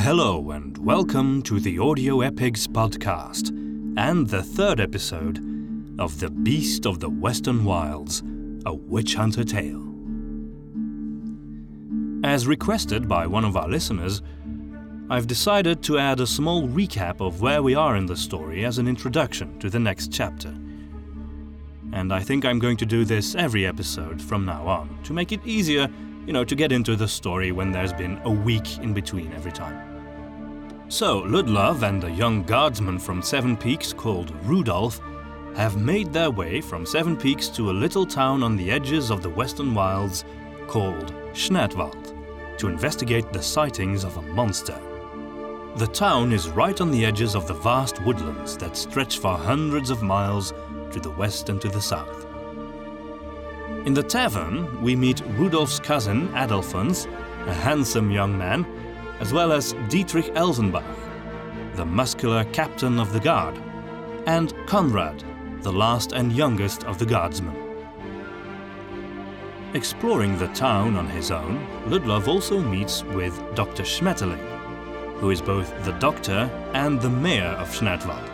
Hello, and welcome to the Audio Epics podcast and the third episode of The Beast of the Western Wilds A Witch Hunter Tale. As requested by one of our listeners, I've decided to add a small recap of where we are in the story as an introduction to the next chapter. And I think I'm going to do this every episode from now on to make it easier you know, to get into the story when there's been a week in between every time. So, Ludlov and a young guardsman from Seven Peaks called Rudolf have made their way from Seven Peaks to a little town on the edges of the Western Wilds called Schnertwald to investigate the sightings of a monster. The town is right on the edges of the vast woodlands that stretch for hundreds of miles to the west and to the south. In the tavern, we meet Rudolf's cousin, Adolphus, a handsome young man, as well as Dietrich Elsenbach, the muscular captain of the guard, and Konrad, the last and youngest of the guardsmen. Exploring the town on his own, Ludlov also meets with Dr. Schmetterling, who is both the doctor and the mayor of Schnertwald.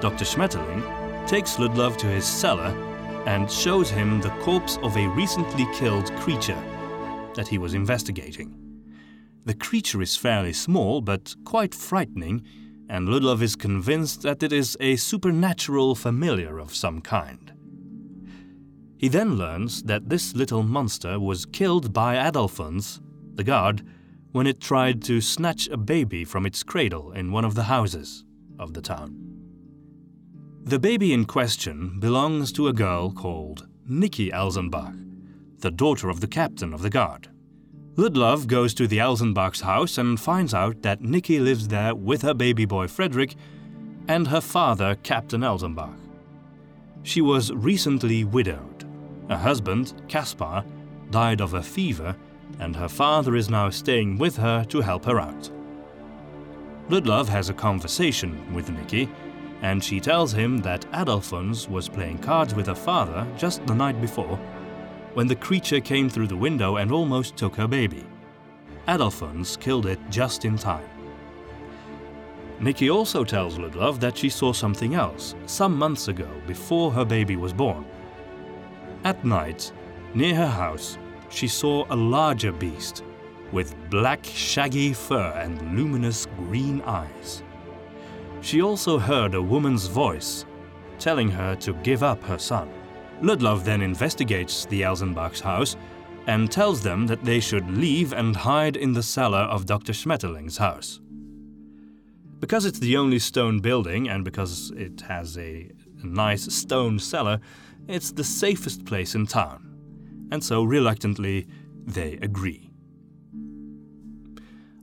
Dr. Schmetterling takes Ludlov to his cellar and shows him the corpse of a recently killed creature that he was investigating. The creature is fairly small, but quite frightening, and Ludlov is convinced that it is a supernatural familiar of some kind. He then learns that this little monster was killed by Adolphus, the guard, when it tried to snatch a baby from its cradle in one of the houses of the town. The baby in question belongs to a girl called Nikki Elsenbach, the daughter of the captain of the guard. Ludlov goes to the Elsenbach's house and finds out that Nikki lives there with her baby boy Frederick and her father, Captain Elsenbach. She was recently widowed. Her husband, Caspar, died of a fever, and her father is now staying with her to help her out. Ludlov has a conversation with Nikki and she tells him that Adolphus was playing cards with her father just the night before when the creature came through the window and almost took her baby. Adolphus killed it just in time. Nikki also tells Ludlov that she saw something else some months ago before her baby was born. At night, near her house, she saw a larger beast with black, shaggy fur and luminous green eyes. She also heard a woman's voice telling her to give up her son. Ludlov then investigates the Elsenbach's house and tells them that they should leave and hide in the cellar of Dr. Schmetterling's house. Because it's the only stone building and because it has a, a nice stone cellar, it's the safest place in town. And so, reluctantly, they agree.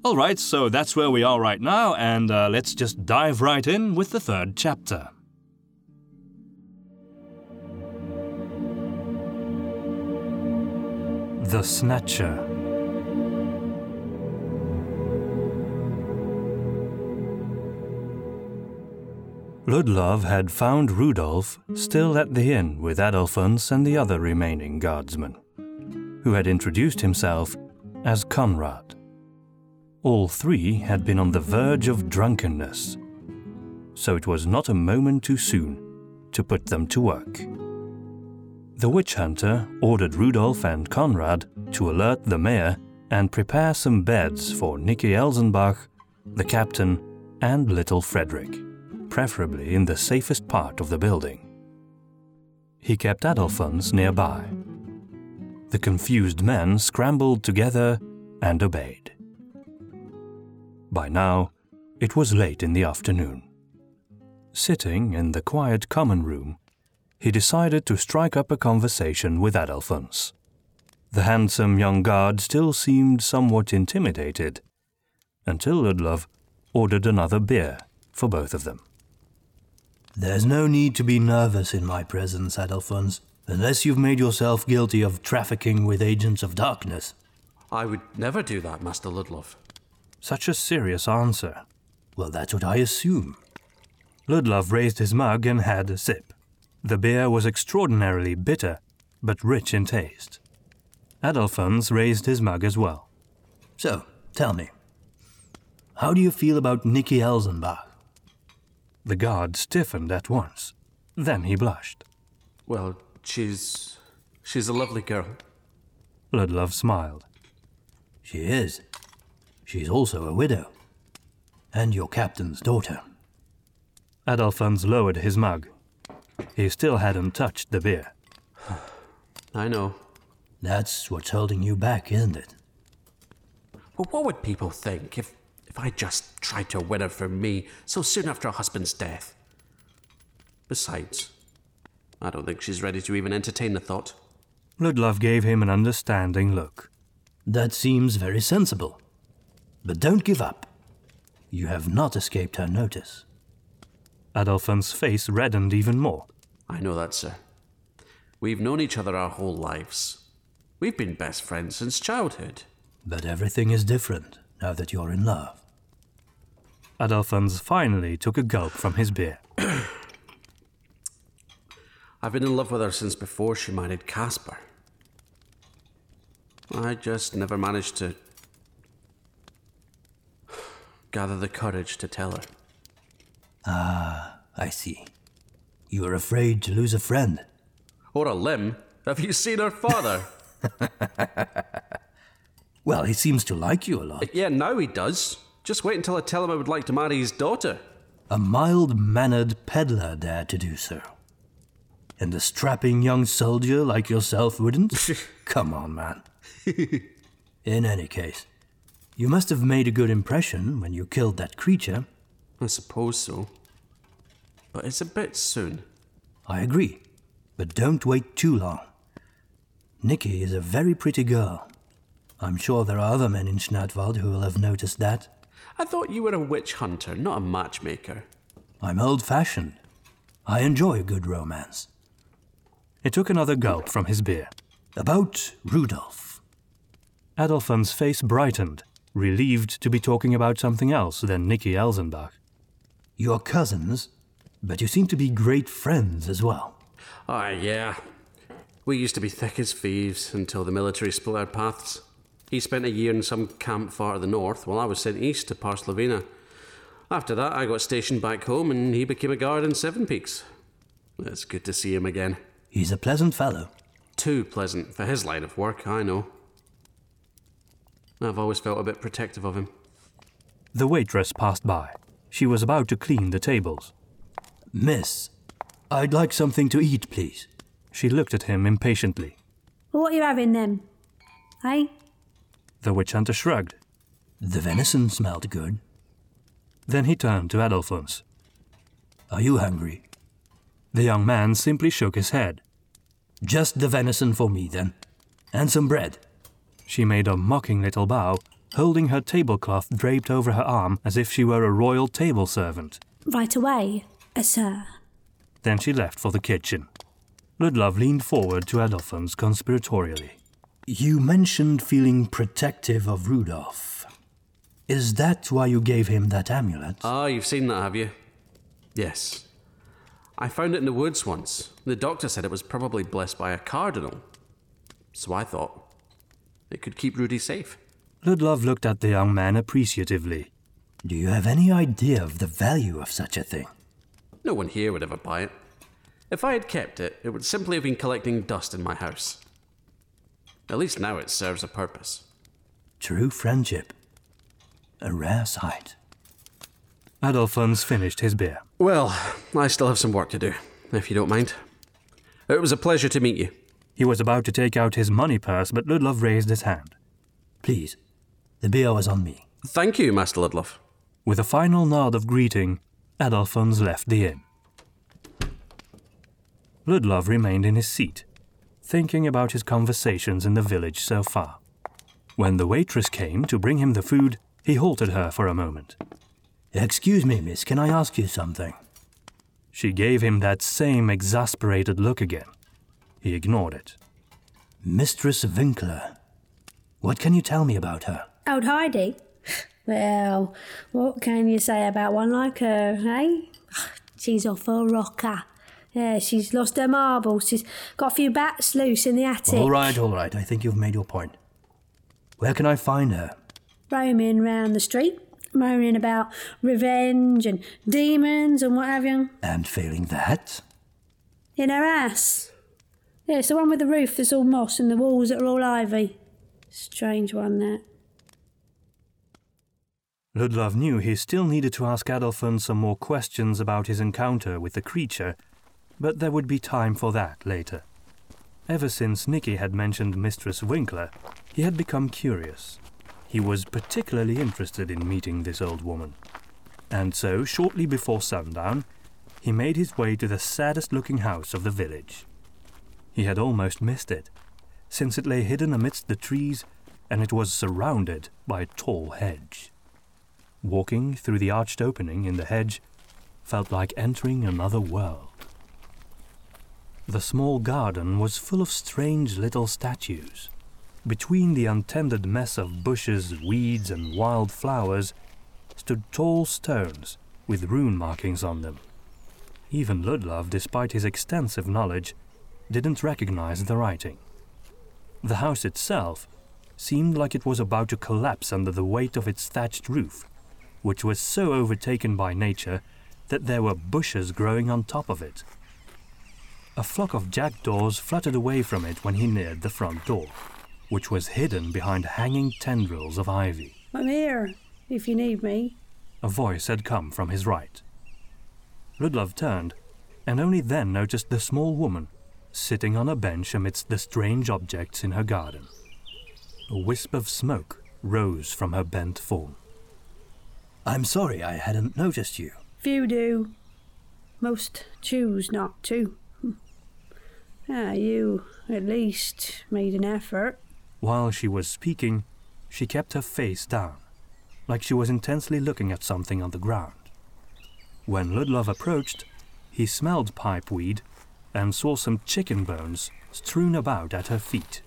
All right, so that's where we are right now, and uh, let's just dive right in with the third chapter. The Snatcher. Ludlov had found Rudolf still at the inn with Adolphus and the other remaining guardsmen, who had introduced himself as Konrad. All three had been on the verge of drunkenness, so it was not a moment too soon to put them to work. The witch hunter ordered Rudolf and Konrad to alert the mayor and prepare some beds for Nicky Elsenbach, the captain, and little Frederick, preferably in the safest part of the building. He kept Adolphus nearby. The confused men scrambled together and obeyed. By now, it was late in the afternoon. Sitting in the quiet common room, he decided to strike up a conversation with Adolphus. The handsome young guard still seemed somewhat intimidated, until Ludlov ordered another beer for both of them. There's no need to be nervous in my presence, Adolphus, unless you've made yourself guilty of trafficking with agents of darkness. I would never do that, Master Ludlov. Such a serious answer. Well, that's what I assume. Ludlov raised his mug and had a sip. The beer was extraordinarily bitter, but rich in taste. Adolphus raised his mug as well. So, tell me, How do you feel about Nikki Elsenbach? The guard stiffened at once. Then he blushed. Well, she's. she's a lovely girl. Ludlov smiled. She is. She's also a widow. And your captain's daughter. Adolphus lowered his mug. He still hadn't touched the beer. I know. That's what's holding you back, isn't it? But what would people think if, if I just tried to win her for me so soon after her husband's death? Besides, I don't think she's ready to even entertain the thought. Ludlov gave him an understanding look. That seems very sensible. But don't give up. You have not escaped her notice. Adolphus's face reddened even more. I know that, sir. We've known each other our whole lives. We've been best friends since childhood. But everything is different now that you're in love. Adolphus finally took a gulp from his beer. I've been in love with her since before she married Caspar. I just never managed to gather the courage to tell her. Ah, I see. You are afraid to lose a friend. Or a limb. Have you seen her father? Well, he seems to like you a lot. yeah, now he does. Just wait until I tell him I would like to marry his daughter. A mild mannered peddler dared to do so. And a strapping young soldier like yourself wouldn't? Come on, man. in any case, you must have made a good impression when you killed that creature. I suppose so. But it's a bit soon. I agree, but don't wait too long. Nikki is a very pretty girl. I'm sure there are other men in Schnertwald who will have noticed that. I thought you were a witch hunter, not a matchmaker. I'm old fashioned. I enjoy a good romance. He took another gulp from his beer. About Rudolph. Adolphus's face brightened, relieved to be talking about something else than Nicky Elsenbach. You're cousins, but you seem to be great friends as well. Ah, yeah. We used to be thick as thieves until the military split our paths. He spent a year in some camp far to the north, while I was sent east to Parslovina. After that, I got stationed back home, and he became a guard in Seven Peaks. It's good to see him again. He's a pleasant fellow. Too pleasant for his line of work, I know. I've always felt a bit protective of him. The waitress passed by. She was about to clean the tables. Miss, I'd like something to eat, please. She looked at him impatiently. What are you having then? Eh? The witch hunter shrugged. The venison smelled good. Then he turned to Adolphus. Are you hungry? The young man simply shook his head. Just the venison for me, then. And some bread. She made a mocking little bow, holding her tablecloth draped over her arm as if she were a royal table servant. Right away, uh, sir. Then she left for the kitchen. Ludlov leaned forward to Adolphus conspiratorially. You mentioned feeling protective of Rudolph. Is that why you gave him that amulet? Ah, you've seen that, have you? Yes. I found it in the woods once. The doctor said it was probably blessed by a cardinal. So I thought it could keep Rudy safe. Ludlov looked at the young man appreciatively. Do you have any idea of the value of such a thing? No one here would ever buy it. If I had kept it, it would simply have been collecting dust in my house. At least now it serves a purpose. True friendship. A rare sight. Adolphus finished his beer. Well, I still have some work to do, if you don't mind. It was a pleasure to meet you. He was about to take out his money purse, but Ludlov raised his hand. Please, the beer was on me. Thank you, Master Ludlov. With a final nod of greeting, Adolphus left the inn. Ludlov remained in his seat, thinking about his conversations in the village so far. When the waitress came to bring him the food, he halted her for a moment. Excuse me, miss, can I ask you something? She gave him that same exasperated look again. He ignored it. Mistress Winkler. What can you tell me about her? Old Heidi? Well, what can you say about one like her, eh? She's off a rocker. Yeah, she's lost her marbles. She's got a few bats loose in the attic. All right, all right. I think you've made your point. Where can I find her? Roaming round the street. moaning about revenge and demons and what have you. And failing that, In her ass. Yeah, it's the one with the roof that's all moss and the walls that are all ivy. Strange one, that. Ludlov knew he still needed to ask Adolphus some more questions about his encounter with the creature, but there would be time for that later. Ever since Nicky had mentioned Mistress Winkler, he had become curious. He was particularly interested in meeting this old woman. And so, shortly before sundown, he made his way to the saddest looking house of the village. He had almost missed it, since it lay hidden amidst the trees and it was surrounded by a tall hedge. Walking through the arched opening in the hedge felt like entering another world. The small garden was full of strange little statues. Between the untended mess of bushes, weeds, and wild flowers stood tall stones with rune markings on them. Even Ludlov, despite his extensive knowledge, didn't recognize the writing. The house itself seemed like it was about to collapse under the weight of its thatched roof, which was so overtaken by nature that there were bushes growing on top of it. A flock of jackdaws fluttered away from it when he neared the front door, which was hidden behind hanging tendrils of ivy. I'm here, if you need me. A voice had come from his right. Ludlov turned, and only then noticed the small woman sitting on a bench amidst the strange objects in her garden. A wisp of smoke rose from her bent form. I'm sorry I hadn't noticed you. Few do. Most choose not to. Ah, you at least made an effort. While she was speaking, she kept her face down, like she was intensely looking at something on the ground. When Ludlov approached, he smelled pipeweed and saw some chicken bones strewn about at her feet.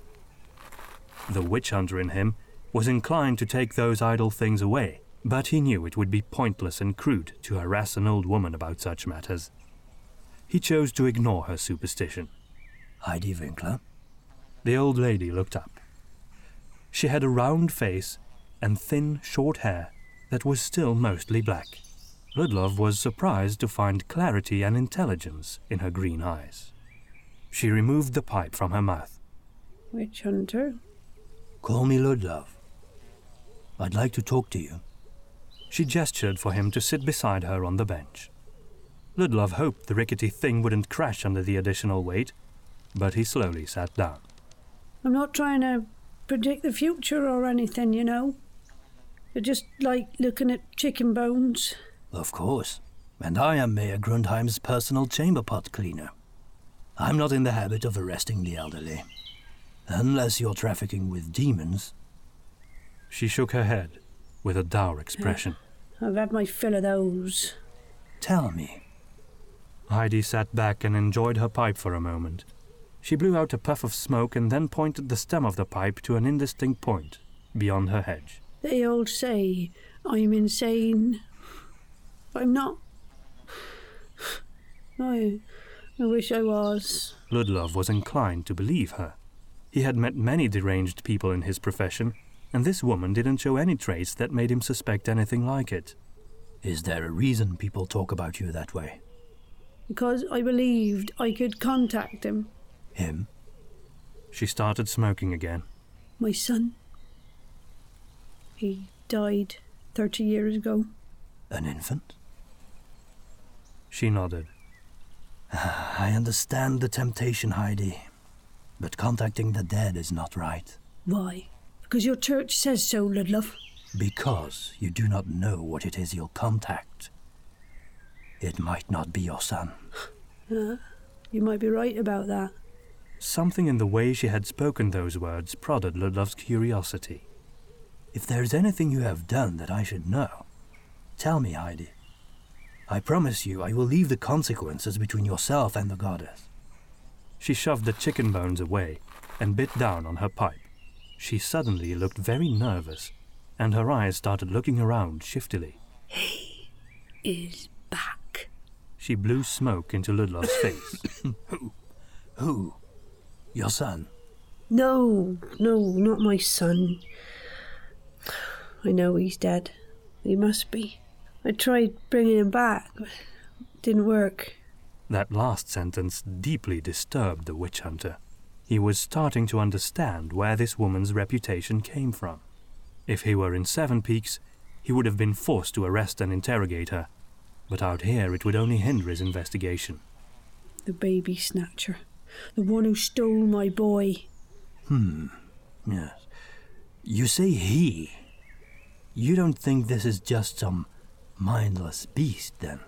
The witch hunter in him was inclined to take those idle things away, but he knew it would be pointless and crude to harass an old woman about such matters. He chose to ignore her superstition. Heidi Winkler. The old lady looked up. She had a round face and thin, short hair that was still mostly black. Ludlov was surprised to find clarity and intelligence in her green eyes. She removed the pipe from her mouth. Witch hunter? Call me Ludlov. I'd like to talk to you. She gestured for him to sit beside her on the bench. Ludlov hoped the rickety thing wouldn't crash under the additional weight, but he slowly sat down. I'm not trying to predict the future or anything, you know. I just like looking at chicken bones. Of course. And I am Mayor Grundheim's personal chamber pot cleaner. I'm not in the habit of arresting the elderly. Unless you're trafficking with demons. She shook her head with a dour expression. I've had my fill of those. Tell me. Heidi sat back and enjoyed her pipe for a moment. She blew out a puff of smoke and then pointed the stem of the pipe to an indistinct point beyond her hedge. They all say I'm insane. I'm not. I, I wish I was. Ludlov was inclined to believe her. He had met many deranged people in his profession, and this woman didn't show any traits that made him suspect anything like it. Is there a reason people talk about you that way? Because I believed I could contact him. Him? She started smoking again. My son. He died 30 years ago. An infant? She nodded. I understand the temptation, Heidi. But contacting the dead is not right. Why? Because your church says so, Ludlov. Because you do not know what it is you'll contact. It might not be your son. Uh, you might be right about that. Something in the way she had spoken those words prodded Ludlov's curiosity. If there's anything you have done that I should know, tell me, Heidi. I promise you I will leave the consequences between yourself and the goddess. She shoved the chicken bones away and bit down on her pipe. She suddenly looked very nervous, and her eyes started looking around shiftily. He is back. She blew smoke into Ludlov's face. Who? Who? Your son? No, no, not my son. I know he's dead. He must be. I tried bringing him back, but it didn't work. That last sentence deeply disturbed the witch hunter. He was starting to understand where this woman's reputation came from. If he were in Seven Peaks, he would have been forced to arrest and interrogate her, but out here it would only hinder his investigation. The baby snatcher. The one who stole my boy. Hmm. Yes. You say he. You don't think this is just some mindless beast, then?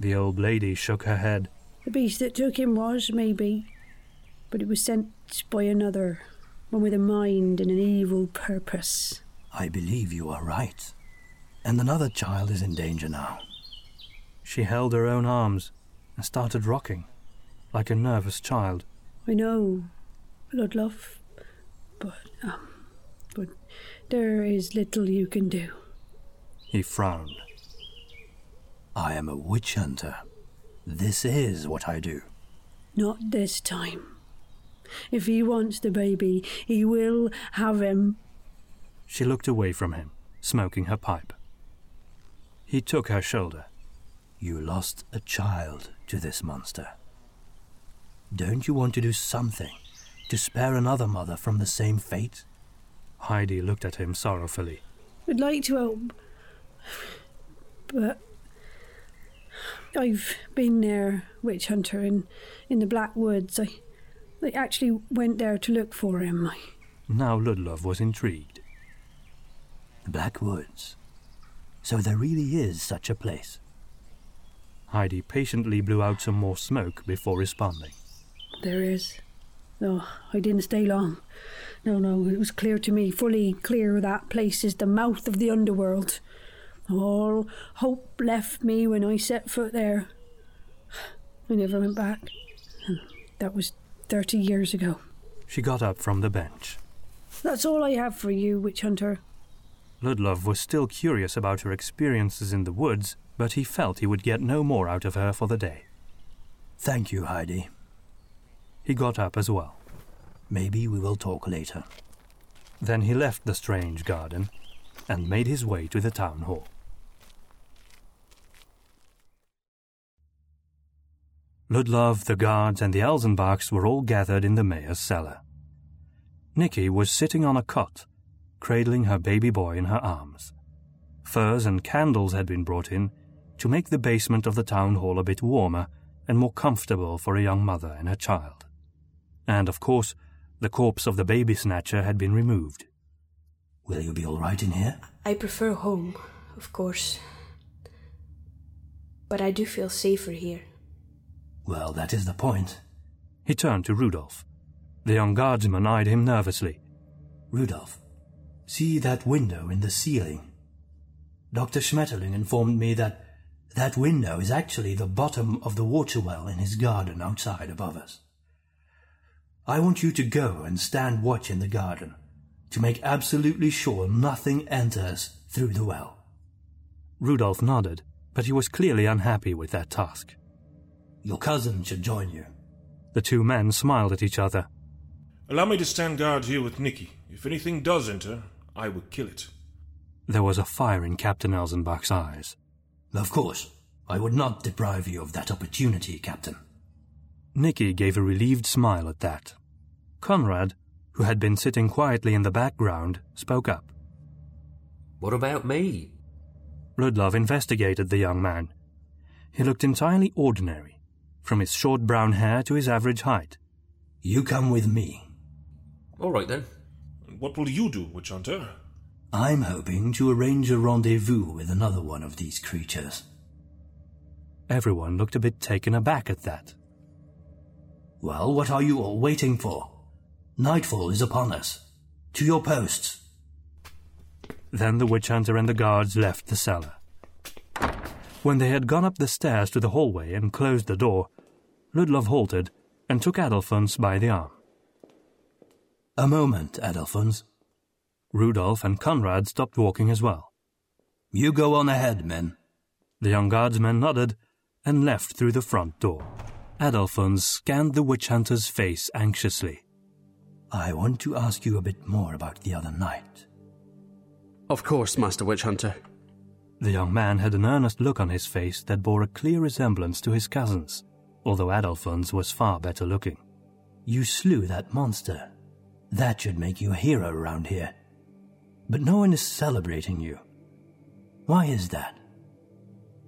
The old lady shook her head. The beast that took him was, maybe, but it was sent by another, one with a mind and an evil purpose. I believe you are right. And another child is in danger now. She held her own arms and started rocking, like a nervous child. I know, Ludlov, but, um, but there is little you can do. He frowned. I am a witch hunter. This is what I do. Not this time. If he wants the baby, he will have him. She looked away from him, smoking her pipe. He took her shoulder. You lost a child to this monster. Don't you want to do something to spare another mother from the same fate? Heidi looked at him sorrowfully. I'd like to help, but I've been there, witch hunter, in in the Black Woods. I, I actually went there to look for him. I, Now Ludlov was intrigued. The Black Woods. So there really is such a place. Heidi patiently blew out some more smoke before responding. there is. No, I didn't stay long. No, no, it was clear to me, fully clear, that place is the mouth of the underworld. All hope left me when I set foot there. I never went back. And that was thirty years ago. She got up from the bench. That's all I have for you, witch hunter. Ludlov was still curious about her experiences in the woods, but he felt he would get no more out of her for the day. Thank you, Heidi. He got up as well. Maybe we will talk later. Then he left the strange garden and made his way to the town hall. Ludlov, the guards, and the Elsenbachs were all gathered in the mayor's cellar. Nicky was sitting on a cot, cradling her baby boy in her arms. Furs and candles had been brought in to make the basement of the town hall a bit warmer and more comfortable for a young mother and her child. And, of course, the corpse of the baby snatcher had been removed. Will you be all right in here? I prefer home, of course. But I do feel safer here. Well, that is the point. He turned to Rudolph. The young guardsman eyed him nervously. Rudolph, see that window in the ceiling? Dr. Schmetterling informed me that that window is actually the bottom of the water well in his garden outside above us. I want you to go and stand watch in the garden to make absolutely sure nothing enters through the well. Rudolph nodded, but he was clearly unhappy with that task. Your cousin should join you. The two men smiled at each other. Allow me to stand guard here with Nicky. If anything does enter, I will kill it. There was a fire in Captain Elsenbach's eyes. Of course, I would not deprive you of that opportunity, Captain. Nicky gave a relieved smile at that. Conrad, who had been sitting quietly in the background, spoke up. What about me? Ludlov investigated the young man. He looked entirely ordinary, from his short brown hair to his average height. You come with me. All right then. What will you do, Witch Hunter? I'm hoping to arrange a rendezvous with another one of these creatures. Everyone looked a bit taken aback at that. Well, what are you all waiting for? Nightfall is upon us. To your posts. Then the witch hunter and the guards left the cellar. When they had gone up the stairs to the hallway and closed the door, Ludlov halted and took Adolphus by the arm. A moment, Adolphus. Rudolf and Conrad stopped walking as well. You go on ahead, men. The young guardsmen nodded and left through the front door. Adolphus scanned the witch hunter's face anxiously. I want to ask you a bit more about the other night. Of course, Master Witch Hunter. The young man had an earnest look on his face that bore a clear resemblance to his cousin's, although Adolphus was far better looking. You slew that monster. That should make you a hero around here. But no one is celebrating you. Why is that?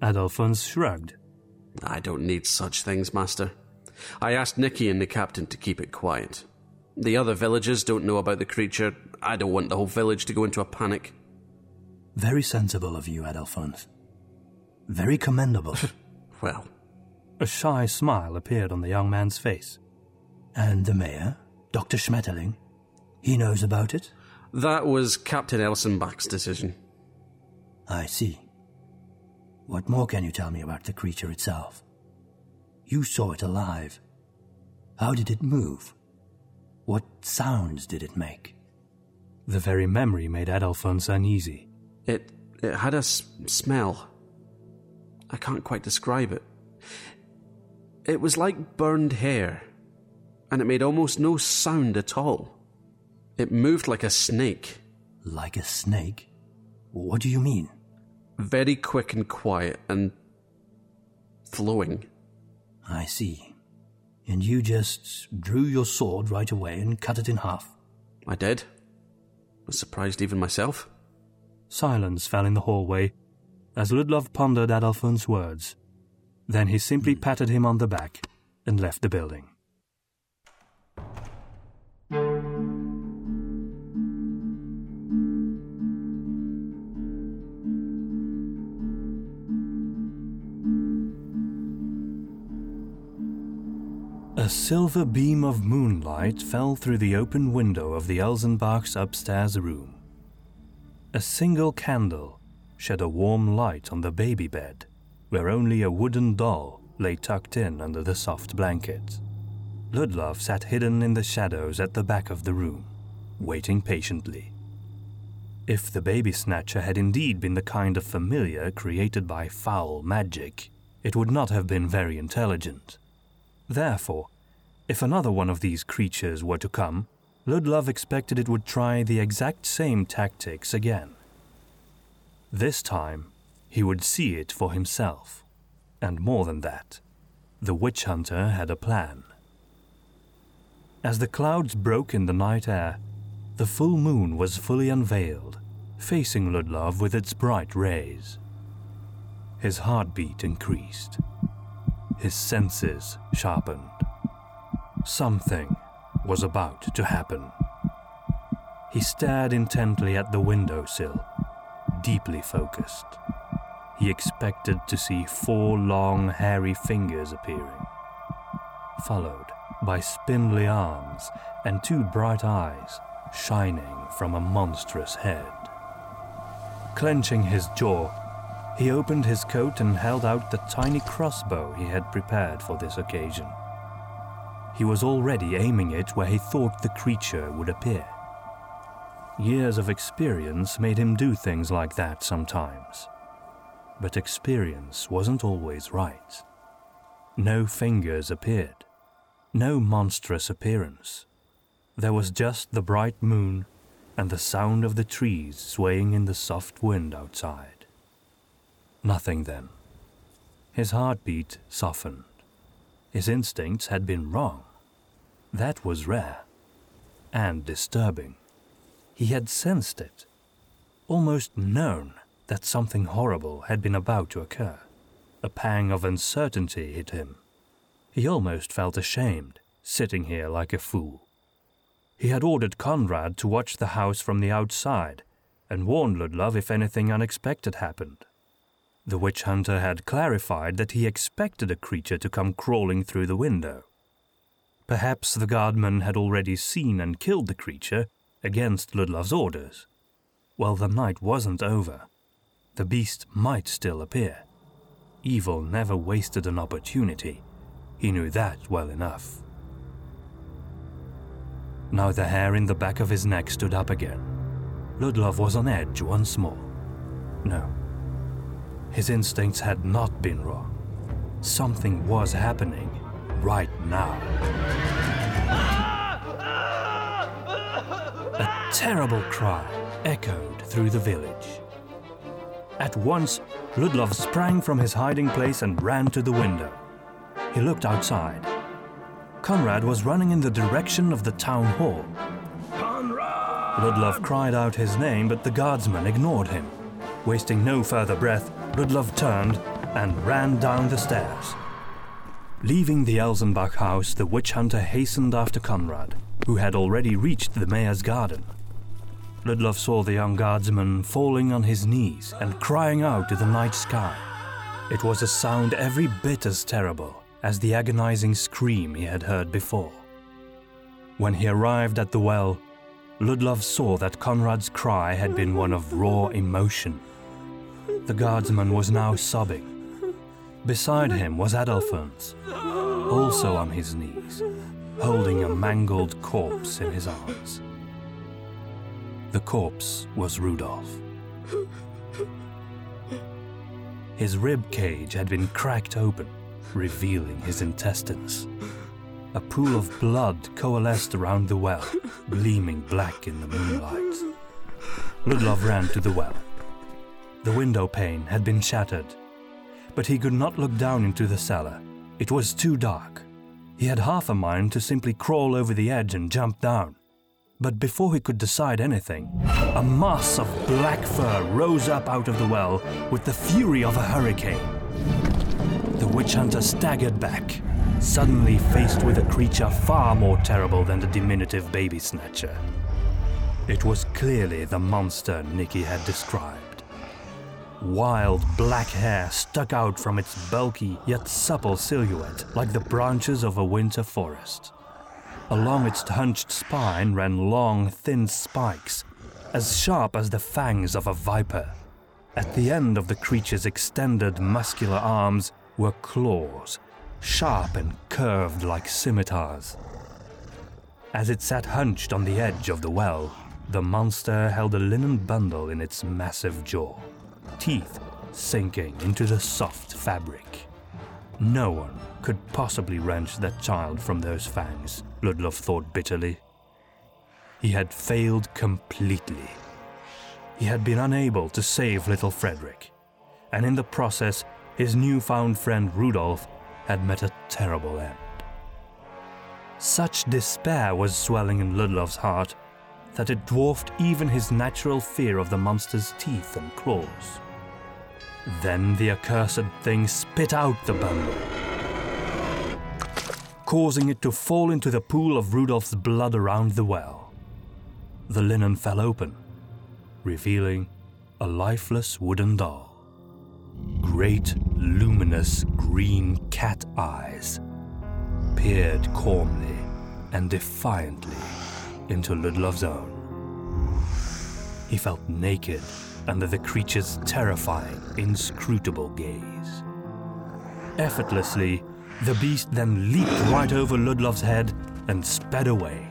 Adolphus shrugged. I don't need such things, Master. I asked Nicky and the captain to keep it quiet. The other villagers don't know about the creature. I don't want the whole village to go into a panic. Very sensible of you, Adolphus. Very commendable. Well, A shy smile appeared on the young man's face. and the mayor, Dr. Schmetterling, he knows about it? that was Captain Elsenbach's decision. I see. What more can you tell me about the creature itself? You saw it alive. How did it move? What sounds did it make? The very memory made Adolphus uneasy. It it had a s- smell. I can't quite describe it. It was like burned hair, and it made almost no sound at all. It moved like a snake, Like a snake? What do you mean? very quick and quiet and flowing. I see. And you just drew your sword right away and cut it in half? I did. I Was surprised even myself. Silence fell in the hallway as Ludlov pondered Adolphus' words. Then he simply hmm. patted him on the back and left the building. A silver beam of moonlight fell through the open window of the Elsenbach's upstairs room. A single candle shed a warm light on the baby bed, where only a wooden doll lay tucked in under the soft blankets. Ludlov sat hidden in the shadows at the back of the room, waiting patiently. If the baby snatcher had indeed been the kind of familiar created by foul magic, it would not have been very intelligent. Therefore, if another one of these creatures were to come, Ludlov expected it would try the exact same tactics again. This time, he would see it for himself. And more than that, the witch hunter had a plan. As the clouds broke in the night air, the full moon was fully unveiled, facing Ludlov with its bright rays. His heartbeat increased. His senses sharpened. Something was about to happen. He stared intently at the windowsill, deeply focused. He expected to see four long, hairy fingers appearing, followed by spindly arms and two bright eyes shining from a monstrous head. Clenching his jaw, he opened his coat and held out the tiny crossbow he had prepared for this occasion. He was already aiming it where he thought the creature would appear. Years of experience made him do things like that sometimes. But experience wasn't always right. No fingers appeared, no monstrous appearance. There was just the bright moon and the sound of the trees swaying in the soft wind outside. Nothing then. His heartbeat softened. His instincts had been wrong. That was rare and disturbing. He had sensed it, almost known that something horrible had been about to occur. A pang of uncertainty hit him. He almost felt ashamed, sitting here like a fool. He had ordered Conrad to watch the house from the outside and warned Ludlov if anything unexpected happened. The witch hunter had clarified that he expected a creature to come crawling through the window. Perhaps the guardman had already seen and killed the creature against Ludlov's orders. Well, the night wasn't over. The beast might still appear. Evil never wasted an opportunity. He knew that well enough. Now the hair in the back of his neck stood up again. Ludlov was on edge once more. No, his instincts had not been wrong. Something was happening right now. A terrible cry echoed through the village. At once, Ludlov sprang from his hiding place and ran to the window. He looked outside. Conrad was running in the direction of the town hall. Conrad! Ludlov cried out his name, but the guardsman ignored him. Wasting no further breath, Ludlov turned and ran down the stairs. Leaving the Elsenbach house, the witch hunter hastened after Conrad, who had already reached the mayor's garden. Ludlov saw the young guardsman falling on his knees and crying out to the night sky. It was a sound every bit as terrible as the agonizing scream he had heard before. When he arrived at the well, Ludlov saw that Conrad's cry had been one of raw emotion. The guardsman was now sobbing. Beside him was Adolphus, also on his knees, holding a mangled corpse in his arms. The corpse was Rudolph. His rib cage had been cracked open, revealing his intestines. A pool of blood coalesced around the well, gleaming black in the moonlight. Ludlov ran to the well. The window pane had been shattered, but he could not look down into the cellar. It was too dark. He had half a mind to simply crawl over the edge and jump down. But before he could decide anything, a mass of black fur rose up out of the well with the fury of a hurricane. The witch hunter staggered back, suddenly faced with a creature far more terrible than the diminutive baby snatcher. It was clearly the monster Nikki had described. Wild black hair stuck out from its bulky yet supple silhouette like the branches of a winter forest. Along its hunched spine ran long, thin spikes, as sharp as the fangs of a viper. At the end of the creature's extended muscular arms were claws, sharp and curved like scimitars. As it sat hunched on the edge of the well, the monster held a linen bundle in its massive jaw, teeth sinking into the soft fabric. No one could possibly wrench that child from those fangs, Ludlov thought bitterly. He had failed completely. He had been unable to save little Frederick, and in the process, his newfound friend Rudolph had met a terrible end. Such despair was swelling in Ludlov's heart that it dwarfed even his natural fear of the monster's teeth and claws. Then the accursed thing spit out the bundle, causing it to fall into the pool of Rudolph's blood around the well. The linen fell open, revealing a lifeless wooden doll. Great, luminous green cat eyes peered calmly and defiantly into Ludlov's own. He felt naked under the creature's terrifying, inscrutable gaze. Effortlessly, the beast then leaped right over Ludlov's head and sped away.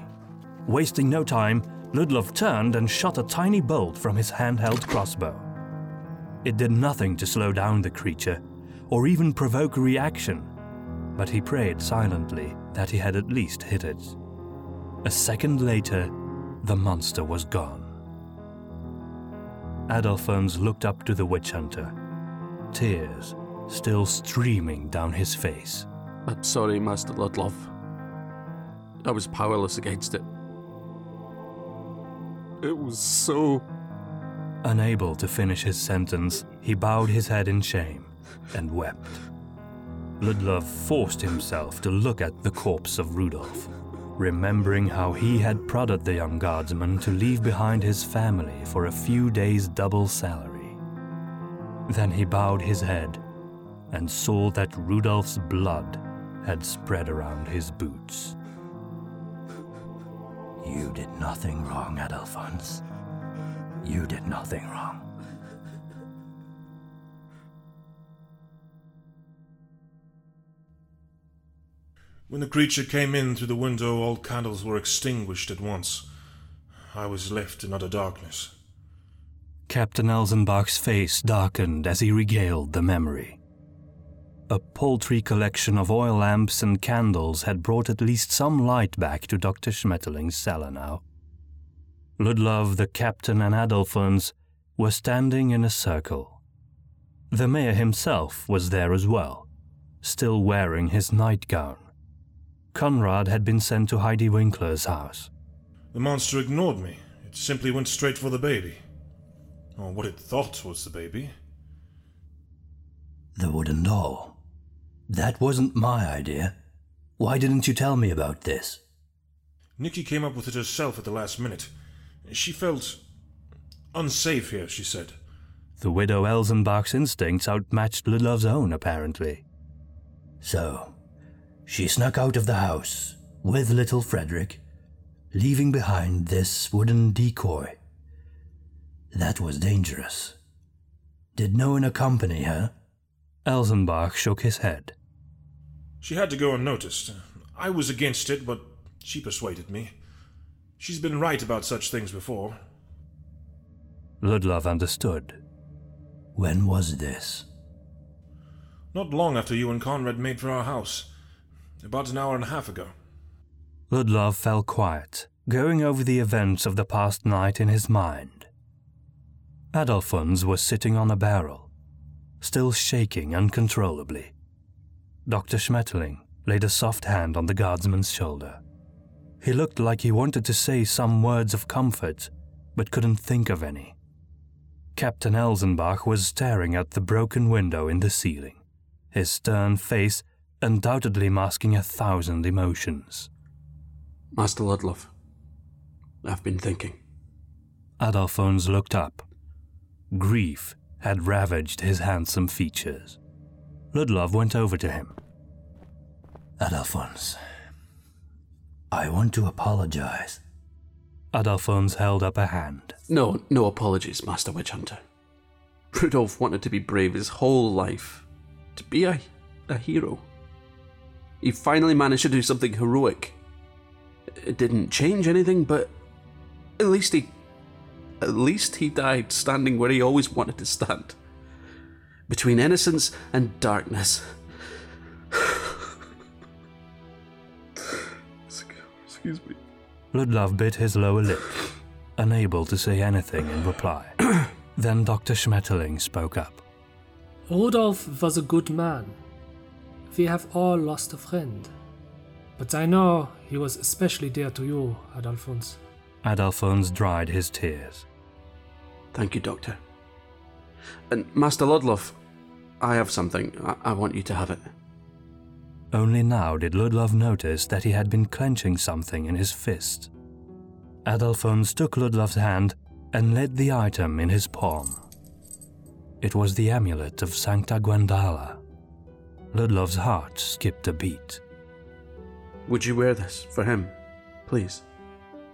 Wasting no time, Ludlov turned and shot a tiny bolt from his handheld crossbow. It did nothing to slow down the creature or even provoke a reaction, but he prayed silently that he had at least hit it. A second later, the monster was gone. Adolphus looked up to the witch hunter, tears still streaming down his face. I'm sorry, Master Ludlov. I was powerless against it. It was so. Unable to finish his sentence, he bowed his head in shame and wept. Ludlov forced himself to look at the corpse of Rudolph, remembering how he had prodded the young guardsman to leave behind his family for a few days' double salary. Then he bowed his head and saw that Rudolph's blood had spread around his boots. You did nothing wrong, Adolphus. You did nothing wrong. When the creature came in through the window, all candles were extinguished at once. I was left in utter darkness. Captain Elsenbach's face darkened as he regaled the memory. A paltry collection of oil lamps and candles had brought at least some light back to Dr. Schmetterling's cellar now. Ludlov, the captain, and Adolphus were standing in a circle, The mayor himself was there as well, still wearing his nightgown. Conrad had been sent to Heidi Winkler's house. The monster ignored me. It simply went straight for the baby. Or what it thought was the baby. The wooden doll. That wasn't my idea. Why didn't you tell me about this? Nicky came up with it herself at the last minute. She felt unsafe here, she said. The widow Elsenbach's instincts outmatched Ludlov's own, apparently. So, she snuck out of the house with little Frederick, leaving behind this wooden decoy. That was dangerous. Did no one accompany her? Elsenbach shook his head. She had to go unnoticed. I was against it, but she persuaded me. She's been right about such things before. Ludlov understood. When was this? Not long after you and Conrad made for our house. About an hour and a half ago. Ludlov fell quiet, going over the events of the past night in his mind. Adolphus was sitting on a barrel, still shaking uncontrollably. Dr. Schmetterling laid a soft hand on the guardsman's shoulder. He looked like he wanted to say some words of comfort, but couldn't think of any. Captain Elsenbach was staring at the broken window in the ceiling, his stern face undoubtedly masking a thousand emotions. Master Ludlov, I've been thinking. Adolphus looked up. Grief had ravaged his handsome features. Ludlov went over to him. Adolphus, I want to apologize. Adolphus held up a hand. No, no apologies, Master Witch Hunter. Rudolph wanted to be brave his whole life, to be a, a hero. He finally managed to do something heroic. It didn't change anything, but at least he. At least he died standing where he always wanted to stand. Between innocence and darkness. Excuse me. Ludlov bit his lower lip, unable to say anything in reply. then Dr. Schmetterling spoke up. Rudolf was a good man. We have all lost a friend. But I know he was especially dear to you, Adolphus. Adolphus dried his tears. Thank you, Doctor. And Master Ludlov, I have something. I, I want you to have it. Only now did Ludlov notice that he had been clenching something in his fist. Adolphus took Ludlov's hand and laid the item in his palm. It was the amulet of Sancta Gwendala. Ludlov's heart skipped a beat. Would you wear this for him, please?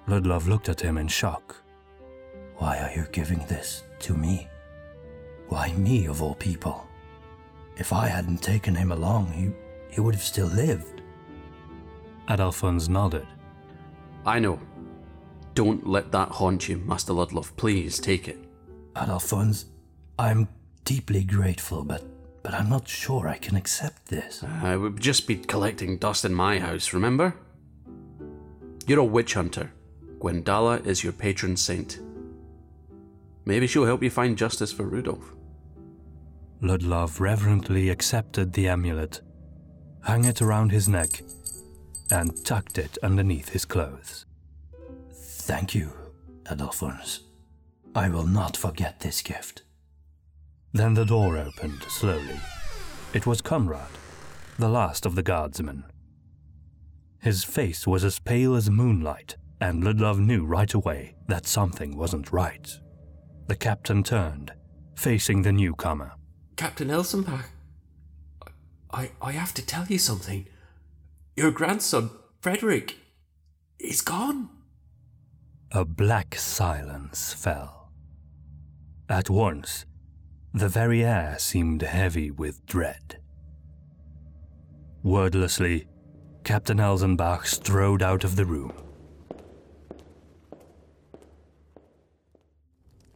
Ludlov looked at him in shock. Why are you giving this to me? Why me, of all people? If I hadn't taken him along, he, he would have still lived. Adolphus nodded. I know. Don't let that haunt you, Master Ludlov. Please take it. Adolphus, I'm deeply grateful, but but I'm not sure I can accept this. I would just be collecting dust in my house, remember? You're a witch hunter. Gwendala is your patron saint. Maybe she'll help you find justice for Rudolph. Ludlov reverently accepted the amulet, hung it around his neck, and tucked it underneath his clothes. Thank you, Adolphus. I will not forget this gift. Then the door opened slowly. It was Conrad, the last of the guardsmen. His face was as pale as moonlight, and Ludlov knew right away that something wasn't right. The captain turned, facing the newcomer. Captain Elsenbach, I, I have to tell you something. Your grandson, Frederick, is gone. A black silence fell. At once, the very air seemed heavy with dread. Wordlessly, Captain Elsenbach strode out of the room.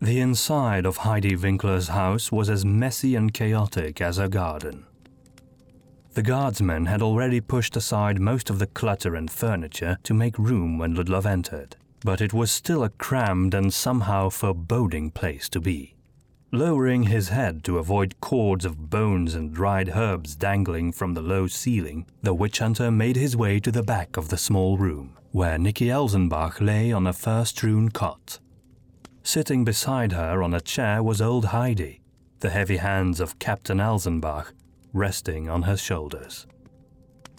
The inside of Heidi Winkler's house was as messy and chaotic as her garden. The guardsmen had already pushed aside most of the clutter and furniture to make room when Ludlov entered, but it was still a crammed and somehow foreboding place to be. Lowering his head to avoid cords of bones and dried herbs dangling from the low ceiling, the witch hunter made his way to the back of the small room, where Nicky Elsenbach lay on a fur strewn cot. Sitting beside her on a chair was old Heidi, the heavy hands of Captain Elsenbach resting on her shoulders.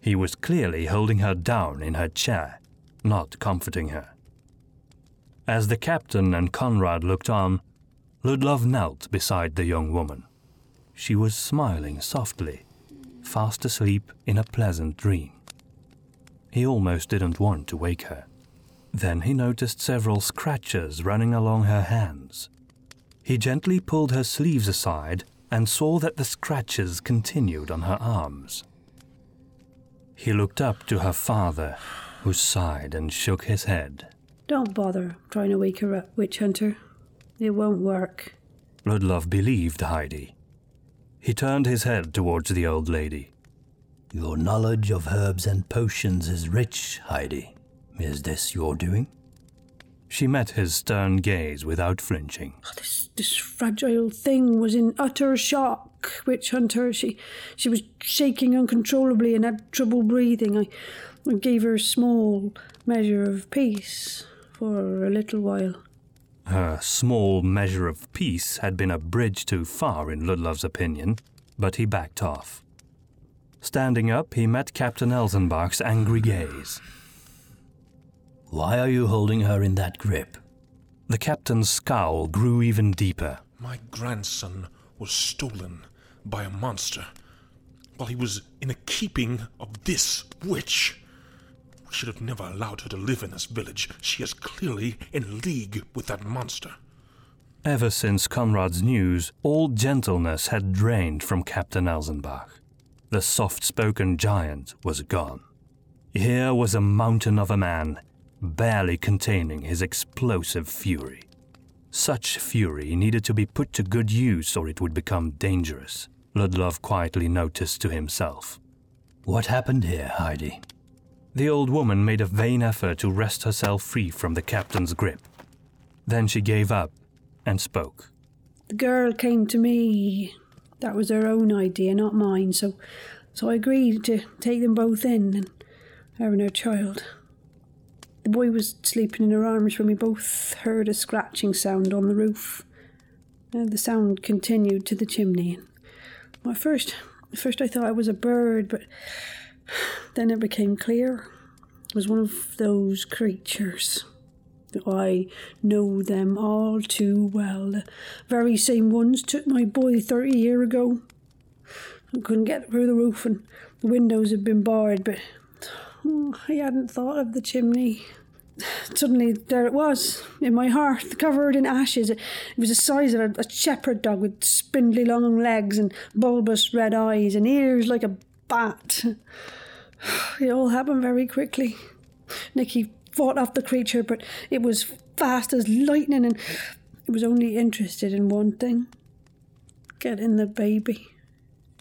He was clearly holding her down in her chair, not comforting her. As the captain and Conrad looked on, Ludlov knelt beside the young woman. She was smiling softly, fast asleep in a pleasant dream. He almost didn't want to wake her. Then he noticed several scratches running along her hands. He gently pulled her sleeves aside and saw that the scratches continued on her arms. He looked up to her father, who sighed and shook his head. Don't bother trying to wake her up, witch hunter. It won't work. Ludlov believed Heidi. He turned his head towards the old lady. Your knowledge of herbs and potions is rich, Heidi. Is this your doing? She met his stern gaze without flinching. Oh, this this fragile thing was in utter shock. Witch hunter, she she was shaking uncontrollably and had trouble breathing. I, I gave her a small measure of peace for a little while. Her small measure of peace had been a bridge too far, in Ludlov's opinion, but he backed off. Standing up, he met Captain Elsenbach's angry gaze. Why are you holding her in that grip? The captain's scowl grew even deeper. My grandson was stolen by a monster while he was in the keeping of this witch. We should have never allowed her to live in this village. She is clearly in league with that monster. Ever since Conrad's news, all gentleness had drained from Captain Elsenbach. The soft spoken giant was gone. Here was a mountain of a man, barely containing his explosive fury. Such fury needed to be put to good use or it would become dangerous, Ludlov quietly noticed to himself. What happened here, Heidi? The old woman made a vain effort to wrest herself free from the captain's grip. Then she gave up and spoke. The girl came to me. That was her own idea, not mine. So, so I agreed to take them both in and her and her child. The boy was sleeping in her arms when we both heard a scratching sound on the roof. Uh, the sound continued to the chimney. Well, at first, at first I thought it was a bird, but then it became clear. It was one of those creatures. I know them all too well. The very same ones took my boy thirty year ago. I couldn't get through the roof and the windows had been barred, but oh, I hadn't thought of the chimney. Suddenly, there it was, in my hearth, covered in ashes. It was the size of a, a shepherd dog with spindly long legs and bulbous red eyes and ears like a bat. It all happened very quickly. Nicky fought off the creature, but it was fast as lightning and it was only interested in one thing getting the baby.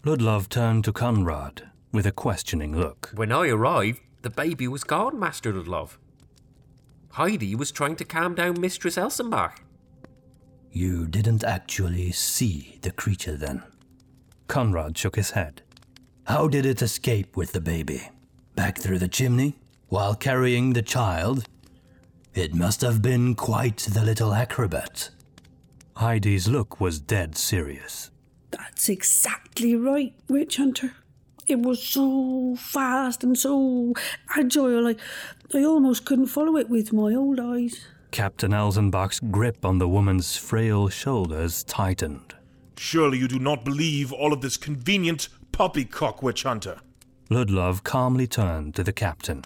Ludlov turned to Conrad with a questioning look. When I arrived, the baby was gone, Master Ludlov. Heidi was trying to calm down Mistress Elsenbach. You didn't actually see the creature then? Conrad shook his head. How did it escape with the baby? Back through the chimney? While carrying the child? It must have been quite the little acrobat. Heidi's look was dead serious. That's exactly right, Witch Hunter. It was so fast and so agile, I, I almost couldn't follow it with my old eyes. Captain Elsenbach's grip on the woman's frail shoulders tightened. Surely you do not believe all of this convenient poppycock witch hunter. Ludlov calmly turned to the captain.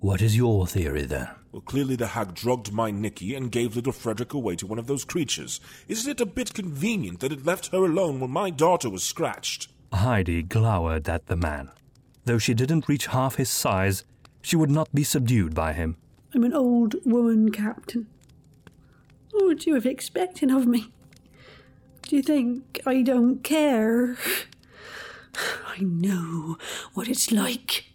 What is your theory then? Well, clearly the hag drugged my Nicky and gave little Frederick away to one of those creatures. Isn't it a bit convenient that it left her alone when my daughter was scratched? Heidi glowered at the man. Though she didn't reach half his size, she would not be subdued by him. I'm an old woman, Captain. What would you have expected of me? Do you think I don't care? I know what it's like.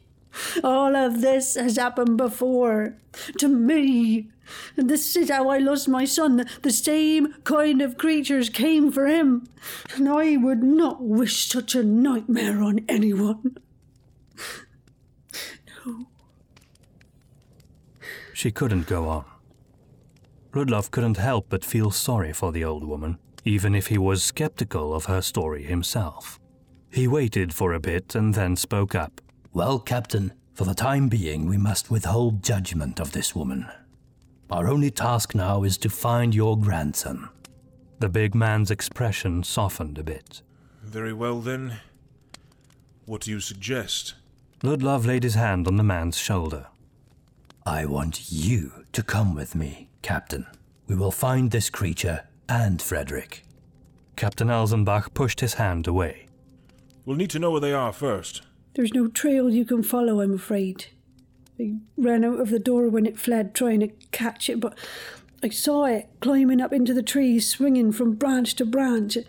All of this has happened before. To me. And this is how I lost my son. The same kind of creatures came for him. And I would not wish such a nightmare on anyone. No. She couldn't go on. Rudolph couldn't help but feel sorry for the old woman, even if he was skeptical of her story himself. He waited for a bit and then spoke up. Well, Captain, for the time being, we must withhold judgment of this woman. Our only task now is to find your grandson. The big man's expression softened a bit. Very well then. What do you suggest? Ludlov laid his hand on the man's shoulder. I want you to come with me, Captain. We will find this creature and Frederick. Captain Elsenbach pushed his hand away. We'll need to know where they are first. There's no trail you can follow, I'm afraid. I ran out of the door when it fled, trying to catch it, but I saw it climbing up into the trees, swinging from branch to branch. It,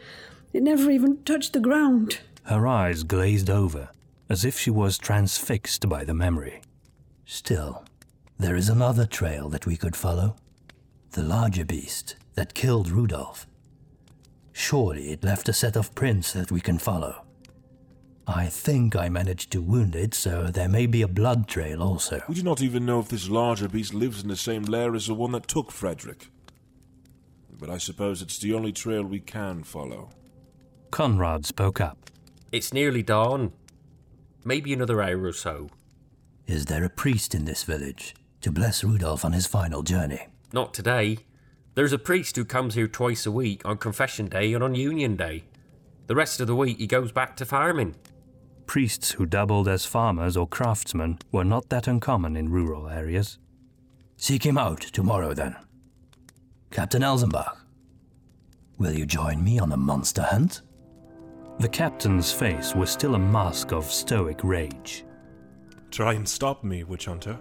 it never even touched the ground. Her eyes glazed over, as if she was transfixed by the memory. Still, there is another trail that we could follow. The larger beast that killed Rudolph. Surely it left a set of prints that we can follow. I think I managed to wound it, so there may be a blood trail also. We do not even know if this larger beast lives in the same lair as the one that took Frederick. But I suppose it's the only trail we can follow. Conrad spoke up. It's nearly dawn. Maybe another hour or so. Is there a priest in this village to bless Rudolph on his final journey? Not today. There's a priest who comes here twice a week on Confession Day and on Union Day. The rest of the week he goes back to farming. Priests who doubled as farmers or craftsmen were not that uncommon in rural areas. Seek him out tomorrow, then. Captain Elsenbach, will you join me on a monster hunt? The captain's face was still a mask of stoic rage. Try and stop me, witch hunter.